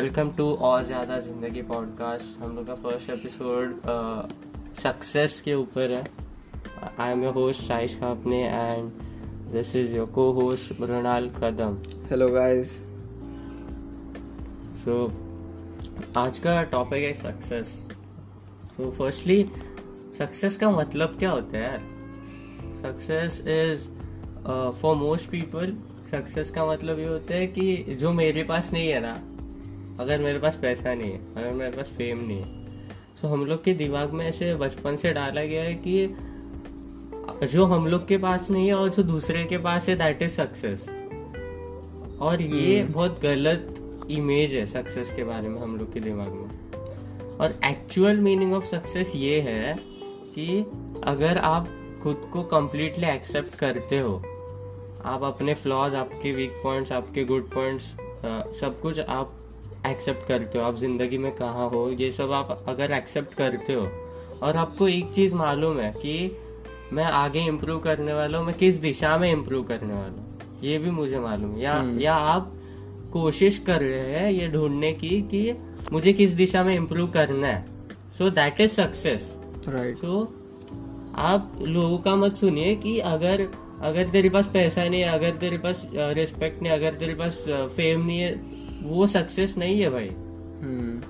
Welcome to और ज़्यादा ज़िंदगी पॉडकास्ट। हम लोग का फ़र्स्ट एपिसोड सक्सेस के ऊपर है। I am your host Saish Khapne and this is your co host Mrinal Kadam. Hello guys so आज का टॉपिक है सक्सेस सो फर्स्टली सक्सेस का मतलब क्या होता है यार? Success is for most people success का मतलब ये होता है कि जो मेरे पास नहीं है ना अगर मेरे पास पैसा नहीं है अगर मेरे पास फेम नहीं है। तो हम लोग के दिमाग में ऐसे बचपन से डाला गया है कि जो हम लोग के पास नहीं है और जो दूसरे के पास है दैट इज़ सक्सेस और ये हम्म। बहुत गलत इमेज है सक्सेस के बारे में हम लोग के दिमाग में। और एक्चुअल मीनिंग ऑफ़ सक्सेस ये है कि अगर आप खुद को कम्प्लीटली एक्सेप्ट करते हो आप अपने फ्लॉज आपके वीक पॉइंट्स आपके गुड पॉइंट्स सब कुछ आप एक्सेप्ट करते हो आप ज़िंदगी में कहाँ हो ये सब आप अगर एक्सेप्ट करते हो और आपको एक चीज़ मालूम है कि मैं आगे इम्प्रूव करने वाला हूँ मैं किस दिशा में इम्प्रूव करने वाला हूँ ये भी मुझे मालूम है। या हम्म। या आप कोशिश कर रहे हैं ये ढूँढने की कि मुझे किस दिशा में इम्प्रूव करना है। So that is success right so आप लोगों का मत सुनिए कि अगर अगर तेरे पास पैसा नहीं है अगर तेरे पास रिस्पेक्ट नहीं है अगर तेरे पास फेम नहीं है वो सक्सेस नहीं है भाई। हम्म।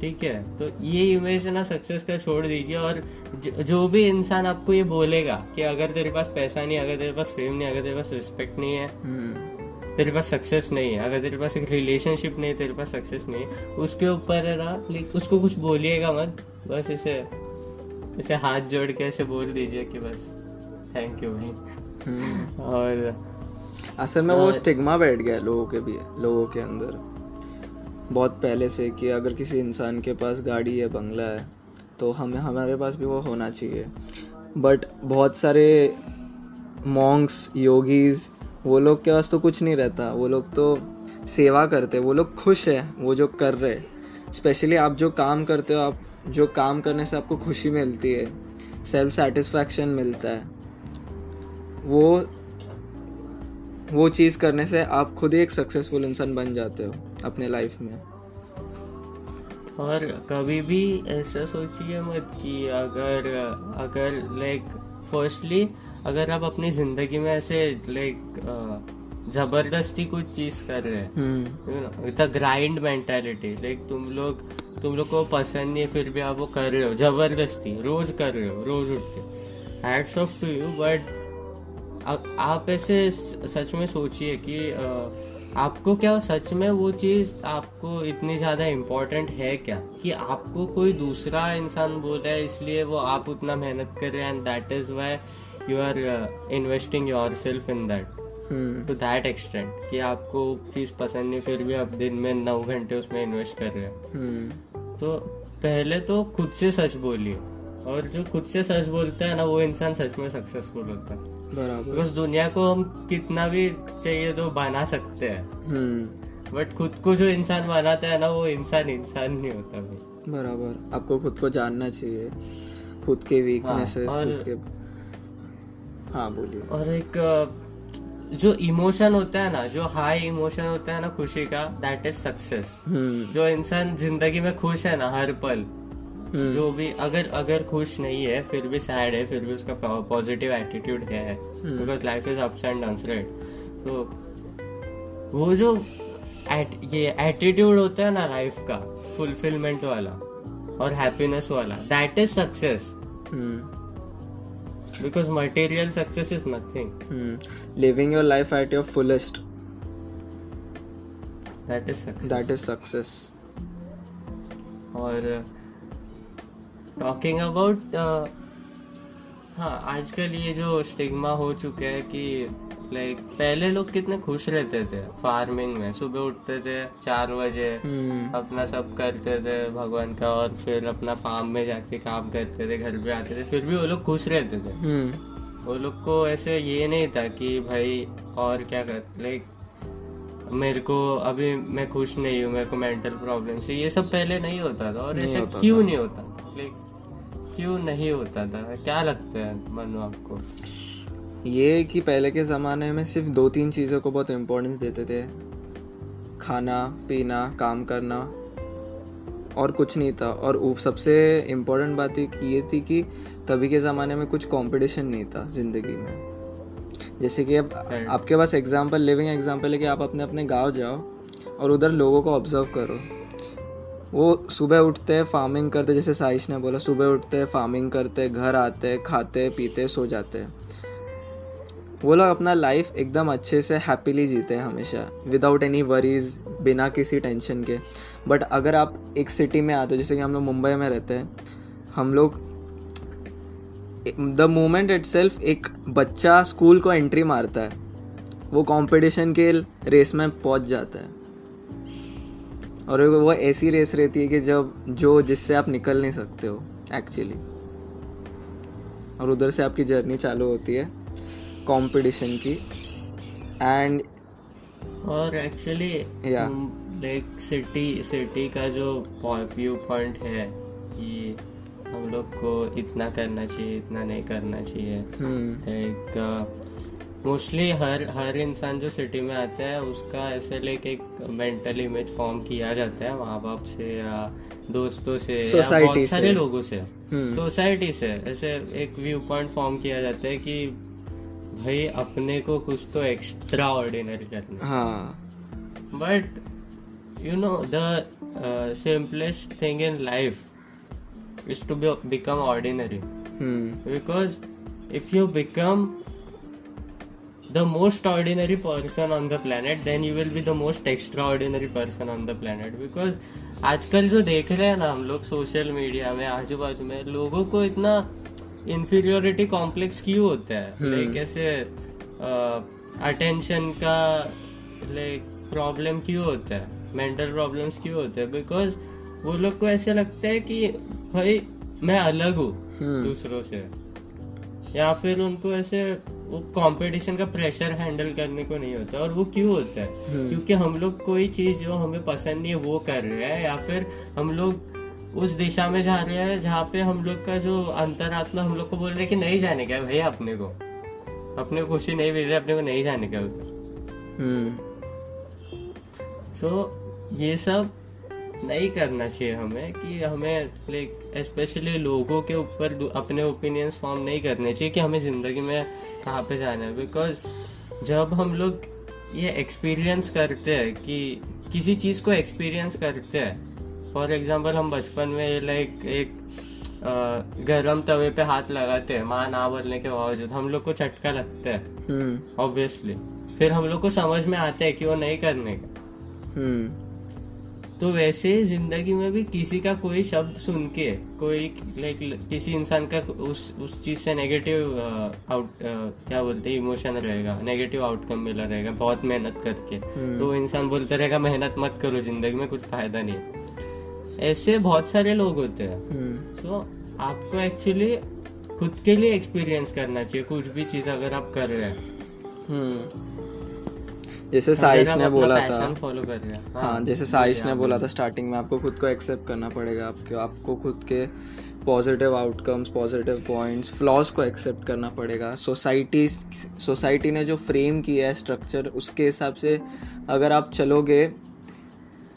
ठीक है? तो ये इमेज ना सक्सेस का छोड़ दीजिए और ज- भी इंसान आपको ये बोलेगा कि अगर तेरे पास पैसा नहीं अगर तेरे पास फेम नहीं अगर तेरे पास रिस्पेक्ट नहीं है हम्म। तेरे पास सक्सेस नहीं है अगर तेरे पास एक रिलेशनशिप नहीं है तेरे पास सक्सेस नहीं है उसके ऊपर है ना लाइक उसको कुछ बोलिएगा मत बस इसे इसे हाथ जोड़ के ऐसे बोल दीजिए कि बस थैंक यू भाई। हम्म। और असल में वो स्टिग्मा बैठ गया लोगों के भी लोगों के अंदर। बहुत पहले से कि अगर किसी इंसान के पास गाड़ी है बंगला है तो हमें, हमारे पास भी वो होना चाहिए। बट बहुत सारे मॉन्क्स योगीज वो लोग के पास तो कुछ नहीं रहता। वो लोग तो सेवा करते वो लोग खुश है, वो जो कर रहे स्पेशली आप जो काम करते हो, आप जो काम करने से आपको खुशी मिलती है सेल्फ सेटिस्फैक्शन मिलता है। वो वो चीज़ करने से आप खुद ही एक सक्सेसफुल इंसान बन जाते हो। अपने लाइफ में। और कभी भी ऐसा सोचिए मत कि अगर अगर लाइक फर्स्टली अगर आप अपनी ज़िंदगी में ऐसे लाइक ज़बरदस्ती कुछ चीज़ कर रहे हैं द ग्राइंड मेंटालिटी लाइक तुम लोग तुम लोग को पसंद नहीं है फिर भी आप वो कर रहे हो ज़बरदस्ती रोज कर रहे हो रोज उठ के। Hats off to you but आप ऐसे सच में सोचिए कि अ, आपको क्या सच में वो चीज़ आपको इतनी ज़्यादा इम्पोर्टेंट है क्या? कि आपको कोई दूसरा इंसान बोल रहा है इसलिए वो आप उतना मेहनत कर रहे हैं and that is why you are investing yourself in that to that extent कि आपको चीज़ पसंद नहीं फिर भी आप दिन में नौ घंटे उसमें इन्वेस्ट कर रहे हैं। हम्म तो पहले तो खुद से सच बोलिए। और जो खुद से सच बोलता है ना वो इंसान सच में सक्सेसफुल होता है। बराबर। बिकॉज़ दुनिया को हम कितना भी चाहिए तो बना सकते हैं। हम्म। बट खुद को जो इंसान बनाता है ना वो इंसान इंसान नहीं होता भाई बराबर। आपको खुद को जानना चाहिए। खुद के वीकनेसेस हाँ, और- खुद के हाँ बोलिए। और एक जो इमोशन होता है ना जो हाई इमोशन होता है ना खुशी का दैट इज़ सक्सेस हम्म। जो इंसान ज़िंदगी में खुश है ना हर पल हम्म, जो भी अगर अगर खुश नहीं है फिर भी सैड है फिर भी उसका पॉजिटिव एटीट्यूड है। Because life is ups and downs right तो वो जो at, ये एटीट्यूड होता है ना लाइफ का फुलफिलमेंट वाला और हैप्पीनेस वाला that is success hmm. Because material success is nothing hmm. Living your life at your fullest that is success that is success और टॉकिंग अबाउट हाँ आजकल ये जो स्टिग्मा हो चुका है कि लाइक पहले लोग कितने खुश रहते थे फ़ार्मिंग में। सुबह उठते थे चार बजे हम्म। अपना सब करते थे भगवान का और फिर अपना फार्म में जाके काम करते थे घर पे आते थे फिर भी वो लोग खुश रहते थे। हम्म। वो लोग को ऐसे ये नहीं था कि भाई और क्या कर लाइक मेरे को अभी मैं खुश नहीं हूँ मेरे को मेंटल प्रॉब्लम से ये सब पहले नहीं होता था और ऐसे क्यों नहीं होता? लाइक क्यों नहीं होता था? क्या लगता है मनु आपको? ये कि पहले के ज़माने में सिर्फ़ दो तीन चीज़ों को बहुत इम्पोर्टेंस देते थे। खाना पीना काम करना और कुछ नहीं था। और सबसे इम्पोर्टेंट बात एक ये थी कि तभी के ज़माने में कुछ कंपटीशन नहीं था ज़िंदगी में। जैसे कि अब आपके पास एग्जांपल लिविंग एग्जांपल है कि आप अपने अपने गाँव जाओ और उधर लोगों को ऑब्ज़र्व करो। वो सुबह उठते हैं फ़ार्मिंग करते जैसे साइश ने बोला, सुबह उठते फ़ार्मिंग करते घर आते खाते पीते सो जाते वो लोग अपना लाइफ एकदम अच्छे से हैप्पीली जीते हैं हमेशा विदाउट एनी वरीज बिना किसी टेंशन के। बट अगर आप एक सिटी में आते हो, जैसे कि हम लोग मुंबई में रहते हैं, हम लोग द मोमेंट इट एक बच्चा स्कूल को एंट्री मारता है, वो कंपटीशन के रेस में पहुँच जाता है। और वो ऐसी रेस रहती है कि जब जो जिससे आप निकल नहीं सकते हो एक्चुअली और उधर से आपकी जर्नी चालू होती है कंपटीशन की। एंड और एक्चुअली लाइक सिटी सिटी का जो व्यू पॉइंट है कि हम लोग को इतना करना चाहिए इतना नहीं करना चाहिए। लाइक मोस्टली हर हर इंसान जो सिटी में आता है उसका ऐसे लाइक एक मेंटल इमेज फॉर्म किया जाता है माँ बाप से या दोस्तों से या बहुत सारे से। लोगों से। हम्म। सोसाइटी से। ऐसे एक व्यू पॉइंट फॉर्म किया जाता है कि भाई अपने को कुछ तो एक्स्ट्रा ऑर्डिनरी करना हाँ। But you know the uh, simplest thing in life is to be, become ordinary hmm. Because if you become the most ordinary person on the planet then you will be the most extraordinary person on the planet. Because आजकल जो देख रहे हैं ना हम लोग social media में आजू बाजू में लोगों को इतना इंफीरियोरिटी कॉम्प्लेक्स क्यों होता है? लाइक ऐसे अटेंशन का लाइक प्रॉब्लम क्यों होता है? मेंटल प्रॉब्लम्स क्यों होते हैं? बिकॉज़ वो लोग को ऐसे लगता है कि भाई मैं अलग हूँ हम्म। दूसरों से। या फिर उनको ऐसे वो कंपटीशन का प्रेशर हैंडल करने को नहीं होता और वो क्यों होता है? हम्म। क्योंकि हम लोग कोई चीज़ जो हमें पसंद नहीं है वो कर रहे हैं या फिर हम लोग उस दिशा में जा रहे हैं जहाँ पे हम लोग का जो अंतरात्मा हम लोग को बोल रहे हैं कि नहीं जाने का भैया अपने को। अपने को खुशी नहीं मिल रही अपने को नहीं जाने का उधर। हम्म। सो ये सब नहीं करना चाहिए हमें कि हमें लाइक स्पेशली लोगों के ऊपर अपने ओपिनियंस फॉर्म नहीं करने चाहिए कि हमें ज़िंदगी में कहाँ पे जाना है। बिकॉज़ जब हम लोग ये एक्सपीरियंस करते हैं कि किसी चीज़ को एक्सपीरियंस करते हैं फॉर एग्ज़ाम्पल हम बचपन में लाइक एक गर्म तवे पे हाथ लगाते हैं माँ ना बोलने के बावजूद हम लोग को चटका लगता है। हम्म। ऑब्वियसली फिर हम लोग को समझ में आता है कि वो नहीं करने का। हम्म। तो वैसे ही ज़िंदगी में भी किसी का कोई शब्द सुन के कोई लाइक किसी इंसान का उस उस चीज़ से नेगेटिव आउट क्या बोलते हैं इमोशन रहेगा नेगेटिव आउटकम मिला रहेगा बहुत मेहनत करके। तो इंसान बोलता रहेगा मेहनत मत करो ज़िंदगी में कुछ फ़ायदा नहीं। ऐसे बहुत सारे लोग होते हैं। हम्म। तो आपको एक्चुअली खुद के लिए एक्सपीरियंस करना चाहिए कुछ भी चीज़ अगर आप कर रहे हैं। हम्म। जैसे साइश ने बोला था। फॉलो कर रहे हैं हाँ जैसे साइश ने बोला था स्टार्टिंग में आपको खुद को एक्सेप्ट करना पड़ेगा। आपको आपको खुद के positive outcomes positive points flaws को एक्सेप्ट करना पड़ेगा। सोसाइटी सोसाइटी ने जो फ्रेम किया है स्ट्रक्चर उसके हिसाब से अगर आप चलोगे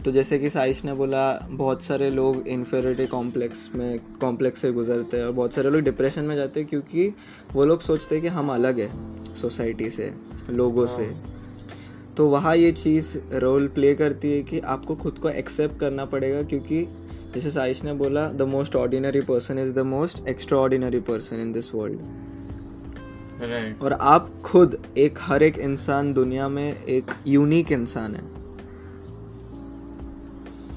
तो जैसे कि साइश ने बोला बहुत सारे लोग इन्फेरिटी कॉम्प्लेक्स में कॉम्प्लेक्स से गुजरते हैं और बहुत सारे लोग डिप्रेशन में जाते हैं क्योंकि वो लोग सोचते हैं कि हम अलग है सोसाइटी से लोगों से। तो वहाँ ये चीज़ रोल प्ले करती है कि आपको खुद को एक्सेप्ट करना पड़ेगा क्योंकि जैसे साइश ने बोला the most ordinary person is the most extraordinary person in this world और आप खुद एक हर एक इंसान दुनिया में एक यूनिक इंसान है।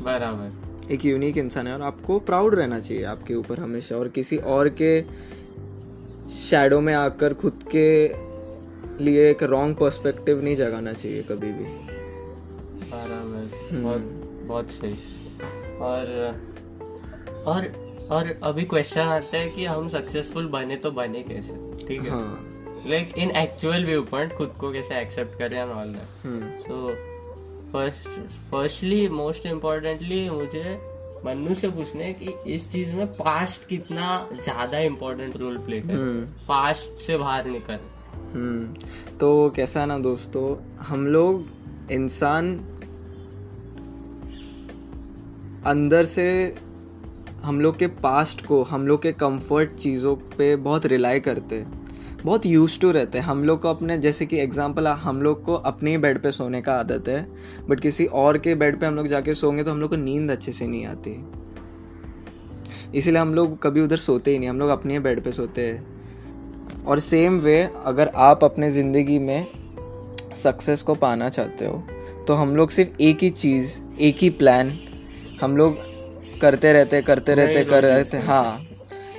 बराबर। एक यूनिक इंसान है और आपको प्राउड रहना चाहिए आपके ऊपर हमेशा और किसी और के शैडो में आकर खुद के लिए एक रॉन्ग पर्सपेक्टिव नहीं जगाना चाहिए कभी भी। बराबर बहुत बहुत सही। और और और अभी क्वेश्चन आता है कि हम सक्सेसफुल बने तो बने कैसे? ठीक है? हाँ। Like in actual view point खुद को कैसे एक्सेप्ट करें and all that hmm. So first firstly most importantly मुझे मन्नू से पूछना है कि इस चीज़ में पास्ट कितना ज़्यादा इम्पोर्टेंट रोल प्ले करे। हम्म। पास्ट से बाहर निकल हम्म तो कैसा ना दोस्तों, हम लोग इंसान अंदर से हम लोग के पास्ट को, हम लोग के कंफर्ट चीज़ों पे बहुत रिलाई करते हैं। बहुत यूज़ टू रहते हैं। हम लोग को अपने, जैसे कि एग्जांपल हम लोग को अपने ही बेड पे सोने का आदत है बट किसी और के बेड पे हम लोग जाके सोएँगे तो हम लोग को नींद अच्छे से नहीं आती। इसीलिए हम लोग कभी उधर सोते ही नहीं, हम लोग अपने बेड पे सोते हैं। और सेम वे अगर आप अपने ज़िंदगी में सक्सेस को पाना चाहते हो तो हम लोग सिर्फ़ एक ही चीज़ एक ही प्लान हम लोग करते रहते करते रहते कर रहे थे हाँ।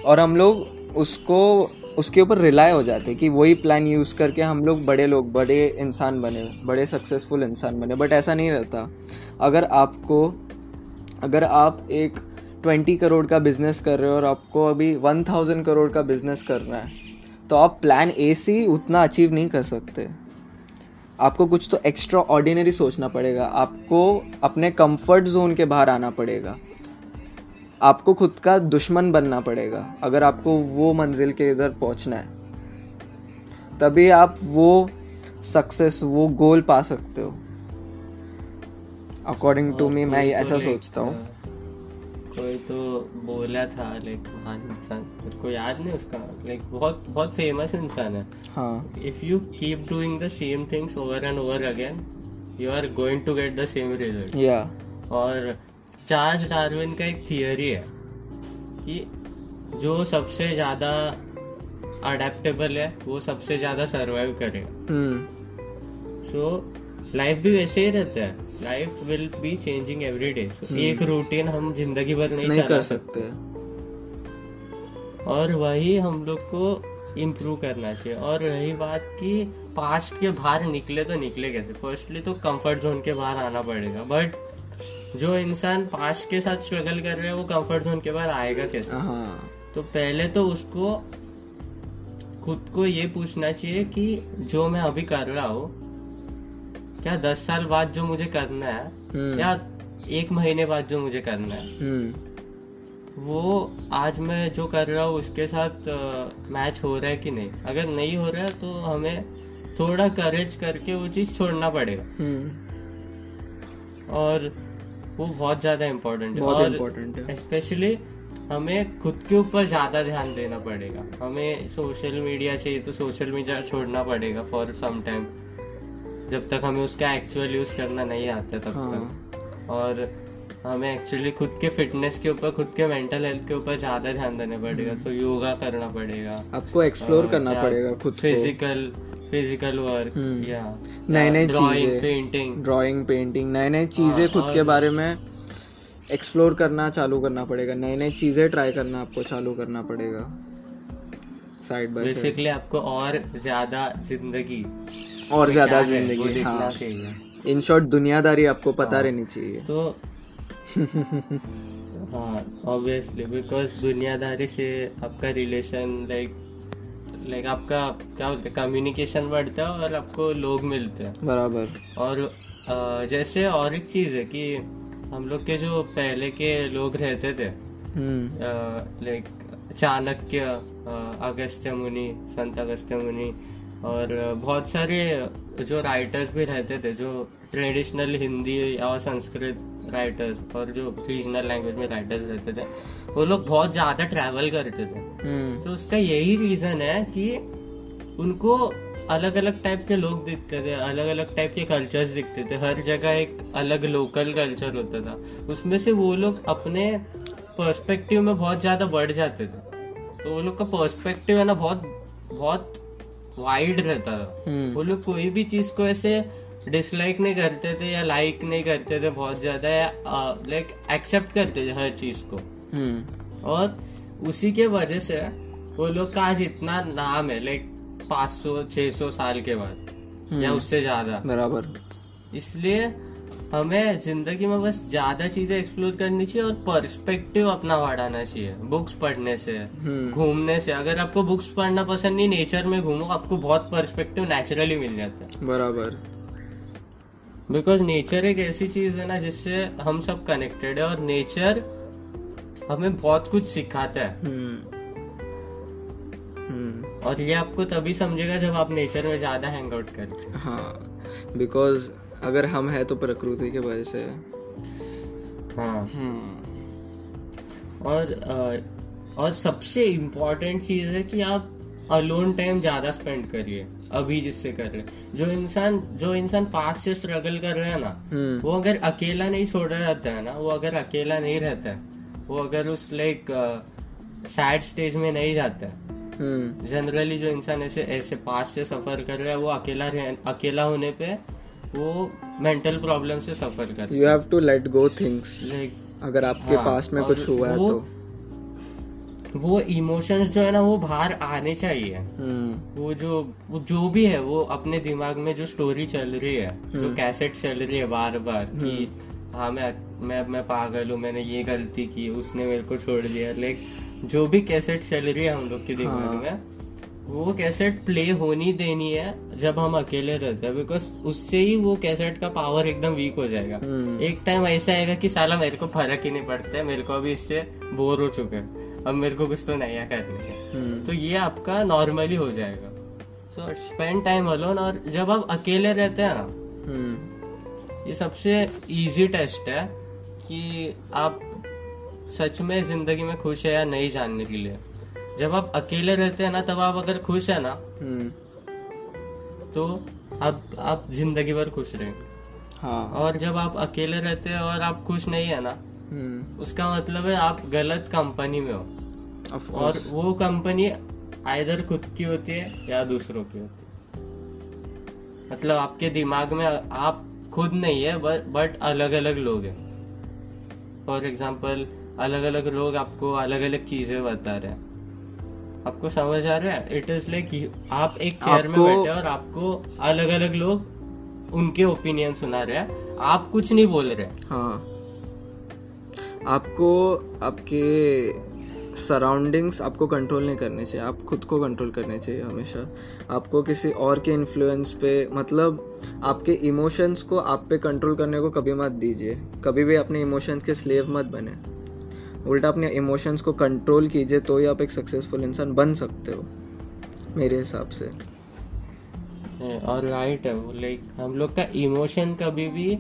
और हम लोग उसको उसके ऊपर रिलाय हो जाते कि वही प्लान यूज़ करके हम लोग बड़े लोग बड़े इंसान बने बड़े सक्सेसफुल इंसान बने। बट ऐसा नहीं रहता। अगर आपको अगर आप एक ट्वेंटी करोड़ का बिज़नेस कर रहे हो और आपको अभी वन थाउज़ेंड करोड़ का बिज़नेस करना है तो आप प्लान ए सी उतना अचीव नहीं कर सकते। आपको कुछ तो एक्स्ट्रा ऑर्डिनरी सोचना पड़ेगा। आपको अपने कंफर्ट जोन के बाहर आना पड़ेगा। आपको खुद का दुश्मन बनना पड़ेगा अगर आपको वो मंजिल के इधर पहुँचना है। तभी आप वो सक्सेस वो गोल पा सकते हो। अकॉर्डिंग टू मी मैं तो ऐसा सोचता हूँ। कोई तो बोला था लाइक महान इंसान मेरे को याद नहीं उसका लाइक बहुत बहुत फ़ेमस इंसान है। हाँ। If you keep doing the same things over and over again you are going to get the same result. या और चार्ल्स डार्विन का एक थियोरी है कि जो सबसे ज़्यादा अडेप्टेबल है वो सबसे ज़्यादा सरवाइव करेगा सो लाइफ भी वैसे ही रहता है। Life will be changing every day एक रूटीन हम ज़िंदगी भर नहीं, नहीं कर सकते। और वही हम लोग को इम्प्रूव करना चाहिए। और रही बात कि पास्ट के बाहर निकले तो निकले कैसे? फर्स्टली तो कंफर्ट जोन के बाहर आना पड़ेगा। बट जो इंसान पास्ट के साथ स्ट्रगल कर रहा है वो कंफर्ट जोन के बाहर आएगा कैसे? हाँ। तो पहले तो उसको खुद को ये पूछना चाहिए कि जो मैं अभी कर रहा हूँ क्या दस साल बाद जो मुझे करना है हम्म। या एक महीने बाद जो मुझे करना है हम्म। वो आज मैं जो कर रहा हूँ उसके साथ मैच हो रहा है कि नहीं? अगर नहीं हो रहा है तो हमें थोड़ा करेज करके वो चीज़ छोड़ना पड़ेगा। हम्म। और वो बहुत ज़्यादा इम्पोर्टेंट है। और है। स्पेशली हमें खुद के ऊपर ज़्यादा ध्यान देना पड़ेगा। हमें सोशल मीडिया चाहिए तो सोशल मीडिया छोड़ना पड़ेगा फॉर सम टाइम जब तक हमें उसका एक्चुअल यूज़ करना नहीं आता तब हाँ। तक और हमें एक्चुअली खुद के फिटनेस के ऊपर खुद के मेंटल हेल्थ के ऊपर ज़्यादा ध्यान देना पड़ेगा तो योगा करना पड़ेगा। आपको एक्सप्लोर करना पड़ेगा खुद फ़िज़िकल फ़िज़िकल वर्क हम्म। या नई नई ड्राइंग चीज़ें। पेंटिंग ड्राइंग पेंटिंग नए नए चीज़ें हाँ, खुद के बारे में एक्सप्लोर करना चालू करना पड़ेगा। नई नई चीज़ें ट्राई करना आपको चालू करना पड़ेगा। साइड बाय साइड बेसिकली आपको और ज़्यादा ज़िंदगी और ज़्यादा है, ज़िंदगी हाँ। इन शॉर्ट दुनियादारी आपको पता रहनी चाहिए। तो हाँ ऑब्वियसली बिकॉज़ दुनियादारी से आपका रिलेशन लाइक लाइक आपका क्या बोलते हैं कम्युनिकेशन बढ़ता है और आपको लोग मिलते हैं। बराबर। और जैसे और एक चीज़ है कि हम लोग के जो पहले के लोग रहते थे हम्म। लाइक चाणक्य अगस्त्य मुनि संत अगस्त्य मुनि और बहुत सारे जो राइटर्स भी रहते थे जो ट्रेडिशनल हिंदी और संस्कृत राइटर्स और जो रीजनल लैंग्वेज में राइटर्स रहते थे वो लोग बहुत ज़्यादा ट्रैवल करते थे। हम्म। तो उसका यही रीजन है कि उनको अलग अलग टाइप के लोग दिखते थे अलग अलग टाइप के कल्चर्स दिखते थे। हर जगह एक अलग लोकल कल्चर होता था। उसमें से वो लोग अपने पर्सपेक्टिव में बहुत ज़्यादा बढ़ जाते थे। तो वो लोग का पर्सपेक्टिव है ना बहुत बहुत वाइड रहता था। हम्म। वो लोग कोई भी चीज़ को ऐसे डिसलाइक नहीं करते थे या लाइक नहीं करते थे बहुत ज़्यादा या लाइक एक्सेप्ट करते थे हर चीज़ को। हम्म। और उसी के वजह से वो लोग का आज इतना नाम है लाइक पाँच सौ छह सौ साल के बाद या उससे ज़्यादा। बराबर। इसलिए हमें ज़िंदगी में बस ज़्यादा चीज़ें एक्सप्लोर करनी चाहिए और पर्सपेक्टिव अपना बढ़ाना चाहिए बुक्स पढ़ने से हम्म। घूमने से। अगर आपको बुक्स पढ़ना पसंद नहीं नेचर में घूमो आपको बहुत पर्सपेक्टिव नेचुरली मिल जाता है। बराबर। बिकॉज़ नेचर एक ऐसी चीज़ है ना जिससे हम सब कनेक्टेड है और नेचर हमें बहुत कुछ सिखाता है। हम्म। हम्म। और ये आपको तभी समझेगा जब आप नेचर में ज़्यादा हैंग आउट करते हाँ। बिकॉज़ अगर हम है तो प्रकृति के वजह से। हाँ। हम्म। और और सबसे इम्पोर्टेंट चीज़ है कि आप अलोन टाइम ज़्यादा स्पेंड करिए अभी जिससे कर रहे जो इंसान जो इंसान पास से स्ट्रगल कर रहे हैं ना हम्म। वो अगर अकेला नहीं छोड़ा रहता है ना वो अगर अकेला नहीं रहता है वो अगर उस लाइक सैड स्टेज में नहीं जाता है। हम्म। जनरली जो इंसान ऐसे ऐसे पास से सफ़र कर रहा है वो अकेला रह, अकेला होने पे वो मेंटल प्रॉब्लम से सफ़र कर you have to let go things like अगर आपके हाँ, पास में कुछ हुआ है तो। वो इमोशंस जो है ना वो बाहर आने चाहिए। हम्म। वो जो वो जो भी है वो अपने दिमाग में जो स्टोरी चल रही है जो कैसेट चल रही है बार बार कि हाँ मैं मैं मैं पागल हूँ मैंने ये गलती की उसने मेरे को छोड़ दिया। लाइक जो भी कैसेट चल रही है हम लोग के दिमाग हाँ। में वो कैसेट प्ले होनी देनी है जब हम अकेले रहते हैं बिकॉज़ उससे ही वो कैसेट का पावर एकदम वीक हो जाएगा। हम्म। एक टाइम ऐसा आएगा कि साला मेरे को फ़र्क ही नहीं पड़ता है मेरे को अभी इससे बोर हो चुके हैं। अब मेरे को कुछ तो नया करना है। हम्म। तो ये आपका नॉर्मली हो जाएगा। सो स्पेंड टाइम अलोन और जब आप अकेले रहते हैं ना हम्म। ये सबसे इजी टेस्ट है कि आप सच में ज़िंदगी में खुश है या नहीं जानने के लिए। जब आप अकेले रहते हैं ना तब आप अगर खुश है ना हम्म। तो आप आप ज़िंदगी भर खुश रहें हाँ। और जब आप अकेले रहते हैं और आप खुश नहीं है ना हम्म। उसका मतलब है आप गलत कंपनी में हो। और वो कंपनी आइधर खुद की होती है या दूसरों की होती है। मतलब आपके दिमाग में आप खुद नहीं है बट अलग अलग लोग हैं। फॉर एग्ज़ाम्पल अलग अलग लोग आपको अलग अलग चीज़ें बता रहे हैं। आपको समझ आ रहा है? इट इज़ लाइक आप एक चेयर में बैठे और आपको अलग अलग लोग उनके ओपिनियन सुना रहे हैं। आप कुछ नहीं बोल रहे। हाँ। आपको आपके सराउंडिंग्स आपको कंट्रोल नहीं करने चाहिए। आप खुद को कंट्रोल करने चाहिए हमेशा। आपको किसी और के इन्फ्लुएंस पे मतलब आपके इमोशंस को आप पे कंट्रोल करने को कभी मत दीजिए। कभी भी अपने इमोशंस के स्लेव मत बने। उल्टा अपने इमोशंस को कंट्रोल कीजिए तो ही आप एक सक्सेसफुल इंसान बन सकते हो मेरे हिसाब से। और राइट है वो लाइक हम लोग का इमोशन कभी भी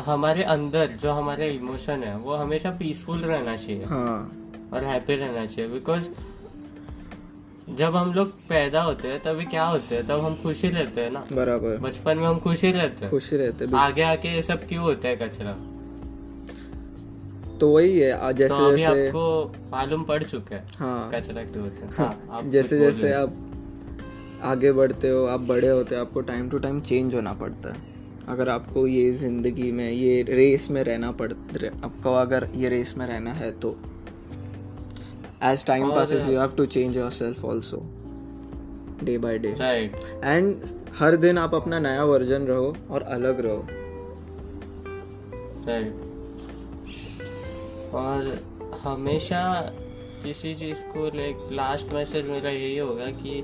हमारे अंदर जो हमारे इमोशन है वो हमेशा पीसफुल रहना चाहिए। हाँ। और हैप्पी रहना चाहिए बिकॉज़ जब हम लोग पैदा होते हैं तभी क्या होते हैं तब हम खुशी रहते हैं ना। बराबर। बचपन में हम खुशी रहते हैं। खुश रहते हैं आगे आके ये सब क्यों होता है कचरा? तो वही है आ- तो जैसे जैसे आपको मालूम पड़ चुका है हाँ। कचरा क्यों होता है हाँ, आप जैसे जैसे आप आगे बढ़ते हो आप बड़े होते हो आपको टाइम टू टाइम चेंज होना पड़ता है। अगर आपको ये ज़िंदगी में ये रेस में रहना पड़ आपको अगर ये रेस में रहना है तो। As time passes you have to change yourself also day by day and हर दिन आप अपना नया वर्जन रहो और अलग रहो। राइट और हमेशा किसी चीज़ को लाइक लास्ट मैसेज मेरा यही होगा कि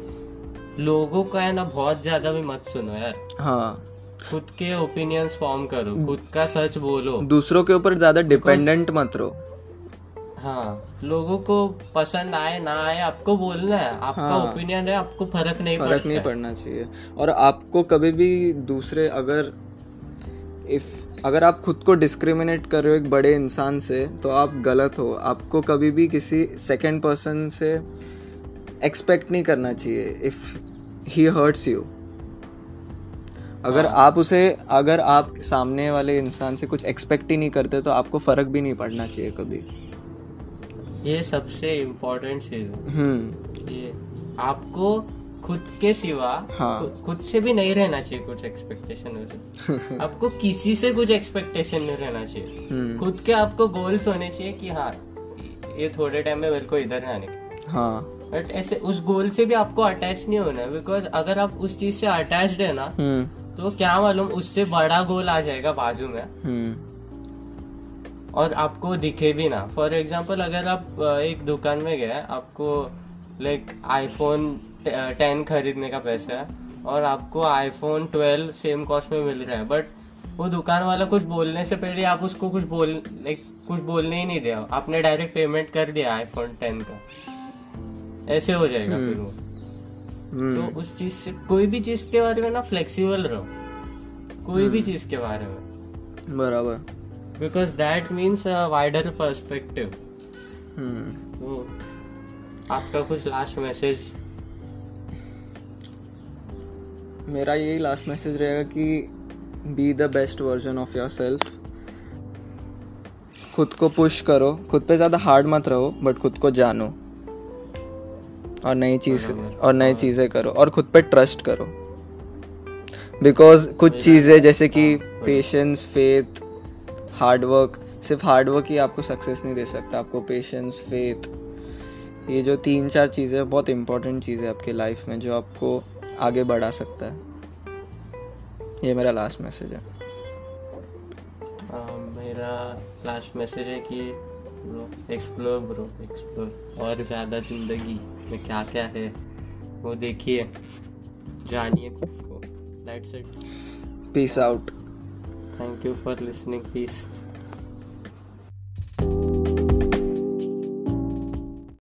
लोगों का है ना बहुत ज़्यादा भी मत सुनो यार। हाँ। खुद के ओपिनियंस फॉर्म करो खुद का सच बोलो। दूसरों के ऊपर ज़्यादा डिपेंडेंट मत रहो। हाँ लोगों को पसंद आए ना आए आपको बोलना है आपका हाँ। ओपिनियन है आपको फ़र्क नहीं फ़र्क नहीं पड़ना चाहिए। और आपको कभी भी दूसरे अगर इफ़ अगर आप खुद को डिस्क्रिमिनेट कर रहे हो एक बड़े इंसान से तो आप गलत हो। आपको कभी भी किसी सेकेंड पर्सन से एक्सपेक्ट नहीं करना चाहिए इफ़ ही हर्ट्स यू अगर आप उसे अगर आप सामने वाले इंसान से कुछ एक्सपेक्ट ही नहीं करते तो आपको फ़र्क भी नहीं पड़ना चाहिए कभी। ये सबसे इम्पोर्टेंट चीज़ है। हम्म। ये आपको खुद के सिवा हाँ। खुद- से भी नहीं रहना चाहिए कुछ एक्सपेक्टेशन वैसे। आपको किसी से कुछ एक्सपेक्टेशन नहीं रहना चाहिए। हम्म। खुद के आपको गोल्स होने चाहिए कि हाँ ये थोड़े टाइम में मेरे को इधर आने का। हाँ। बट ऐसे उस गोल से भी आपको अटैच नहीं होना है बिकॉज़ अगर आप उस चीज़ से अटैच है ना हम्म। तो क्या मालूम उससे बड़ा गोल आ जाएगा बाजू में। हम्म। और आपको दिखे भी ना। फॉर एग्ज़ाम्पल अगर आप एक दुकान में गए आपको लाइक आईफोन टेन खरीदने का पैसा है और आपको आईफोन ट्वेल्व सेम कॉस्ट में मिल रहा है। बट वो दुकान वाला कुछ बोलने से पहले आप उसको कुछ बोल लाइक कुछ बोलने ही नहीं दिया आपने डायरेक्ट पेमेंट कर दिया आईफोन टेन का। ऐसे हो जाएगा फिर वो। हम्म। तो उस चीज़ से कोई भी चीज़ के बारे में ना फ्लेक्सिबल रहो। कोई भी चीज़ के बारे में। बराबर। Because that means a wider perspective hmm. तो आपका कुछ लास्ट मैसेज मेरा यही लास्ट मैसेज रहेगा कि be the best version of yourself खुद को पुश करो. खुद पे ज़्यादा हार्ड मत रहो बट खुद को जानो. और नई चीज़ और नई चीज़ें करो. और खुद पे ट्रस्ट करो. बिकॉज़ कुछ चीज़ें जैसे कि हाँ, पेशेंस फेथ हार्डवर्क सिर्फ़ हार्डवर्क ही आपको सक्सेस नहीं दे सकता. आपको पेशेंस फेथ ये जो तीन चार चीज़ें बहुत इंपॉर्टेंट चीज़ें है आपके लाइफ में जो आपको आगे बढ़ा सकता है। ये मेरा लास्ट मैसेज है। Uh, मेरा लास्ट मैसेज है कि ब्रो एक्सप्लोर ब्रो एक्सप्लोर और ज़्यादा ज़िंदगी में क्या क्या है वो देखिए। जानिए खुद को। That's it peace out thank you for listening peace